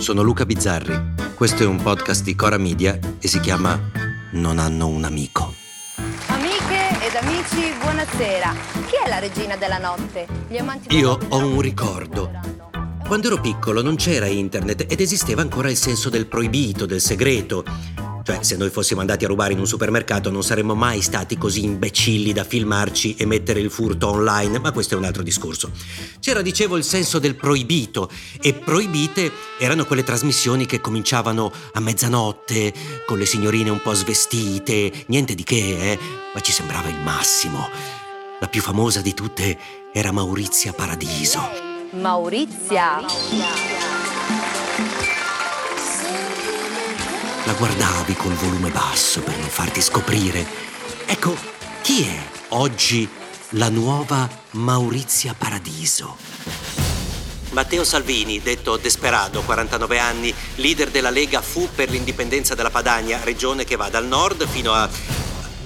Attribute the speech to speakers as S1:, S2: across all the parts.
S1: sono Luca Bizzarri. Questo è un podcast di Cora Media e si chiama Non hanno un amico.
S2: Amiche ed amici, buonasera. Chi è la regina della notte? Gli amanti
S1: Io ho un ricordo. Quando ero piccolo non c'era internet ed esisteva ancora il senso del proibito, del segreto. Cioè, se noi fossimo andati a rubare in un supermercato non saremmo mai stati così imbecilli da filmarci e mettere il furto online, ma questo è un altro discorso. C'era, dicevo, il senso del proibito e proibite erano quelle trasmissioni che cominciavano a mezzanotte, con le signorine un po' svestite, niente di che, eh, ma ci sembrava il massimo. La più famosa di tutte era Maurizia Paradiso.
S2: Maurizia.
S1: La guardavi col volume basso per non farti scoprire. Ecco, chi è oggi la nuova Maurizia Paradiso? Matteo Salvini, detto Desperado, 49 anni, leader della Lega Fu per l'indipendenza della Padania, regione che va dal nord fino a...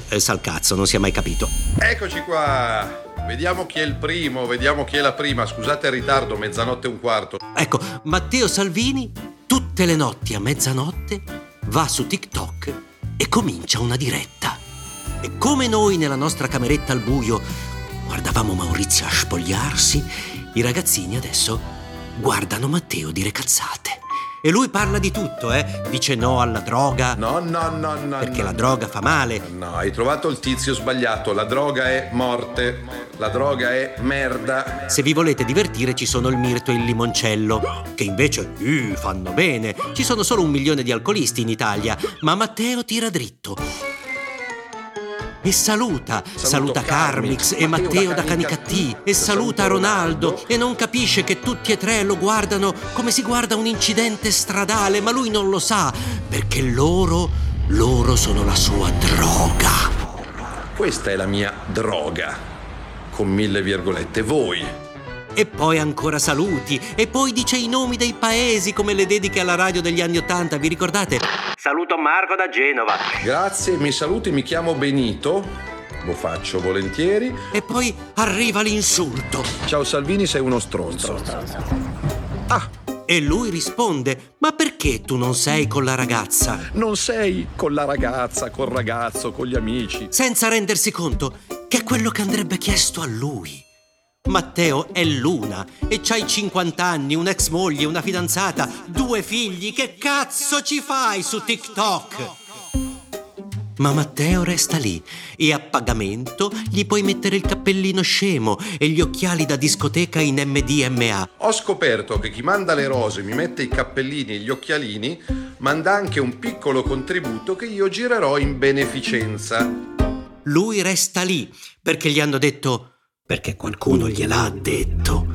S1: Eh, Salcazzo, non si è mai capito.
S3: Eccoci qua. Vediamo chi è il primo, vediamo chi è la prima. Scusate il ritardo, mezzanotte e un quarto.
S1: Ecco, Matteo Salvini, tutte le notti a mezzanotte, va su TikTok e comincia una diretta. E come noi nella nostra cameretta al buio guardavamo Maurizio a spogliarsi, i ragazzini adesso guardano Matteo dire cazzate. E lui parla di tutto, eh? Dice no alla droga.
S3: No, no, no, no.
S1: Perché
S3: no,
S1: la droga fa male.
S3: No, hai trovato il tizio sbagliato. La droga è morte. La droga è merda.
S1: Se vi volete divertire ci sono il mirto e il limoncello, che invece uh, fanno bene. Ci sono solo un milione di alcolisti in Italia, ma Matteo tira dritto. E saluta, saluta,
S3: Saluto
S1: Carmix
S3: Carmix,
S1: e
S3: Matteo
S1: Matteo
S3: da Canicattì,
S1: e saluta
S3: Ronaldo.
S1: e non capisce che tutti e tre lo guardano come si guarda un incidente stradale, ma lui non lo sa, perché loro, loro sono la sua droga.
S3: Questa è la mia droga. Con mille virgolette. Voi.
S1: E poi ancora saluti, e poi dice i nomi dei paesi come le dediche alla radio degli anni Ottanta, vi ricordate? Saluto Marco da Genova.
S3: Grazie, mi saluti, mi chiamo Benito. Lo faccio volentieri.
S1: E poi arriva l'insulto.
S3: Ciao Salvini, sei uno stronzo. Ah,
S1: E lui risponde, ma perché tu non sei con la ragazza?
S3: non sei con la ragazza, col ragazzo, con gli amici.
S1: Senza rendersi conto che è quello che andrebbe chiesto a lui. Matteo è l'una e c'hai 50 anni, un'ex moglie, una fidanzata, due figli. Che cazzo ci fai su TikTok? Ma Matteo resta lì e a pagamento gli puoi mettere il cappellino scemo e gli occhiali da discoteca in MDMA.
S3: Ho scoperto che chi manda le rose, mi mette i cappellini e gli occhialini, manda anche un piccolo contributo che io girerò in beneficenza.
S1: Lui resta lì perché gli hanno detto perché qualcuno gliel'ha detto.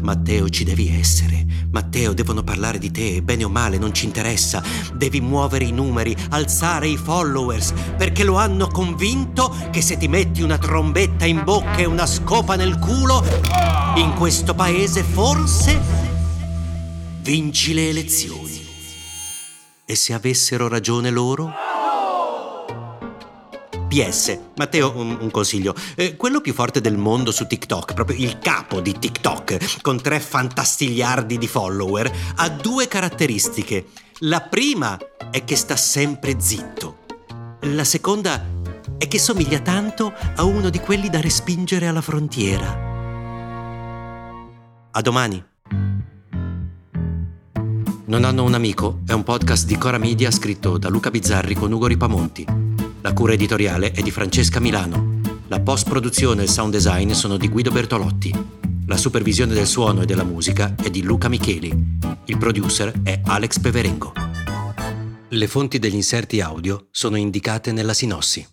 S1: Matteo ci devi essere. Matteo, devono parlare di te, bene o male, non ci interessa. Devi muovere i numeri, alzare i followers, perché lo hanno convinto che se ti metti una trombetta in bocca e una scopa nel culo, in questo paese forse vinci le elezioni. E se avessero ragione loro? PS, Matteo, un, un consiglio. Eh, quello più forte del mondo su TikTok, proprio il capo di TikTok, con tre fantastigliardi di follower, ha due caratteristiche. La prima è che sta sempre zitto. La seconda è che somiglia tanto a uno di quelli da respingere alla frontiera. A domani. Non hanno un amico è un podcast di Cora Media scritto da Luca Bizzarri con Ugo Ripamonti. La cura editoriale è di Francesca Milano. La post-produzione e il sound design sono di Guido Bertolotti. La supervisione del suono e della musica è di Luca Micheli. Il producer è Alex Peverengo. Le fonti degli inserti audio sono indicate nella sinossi.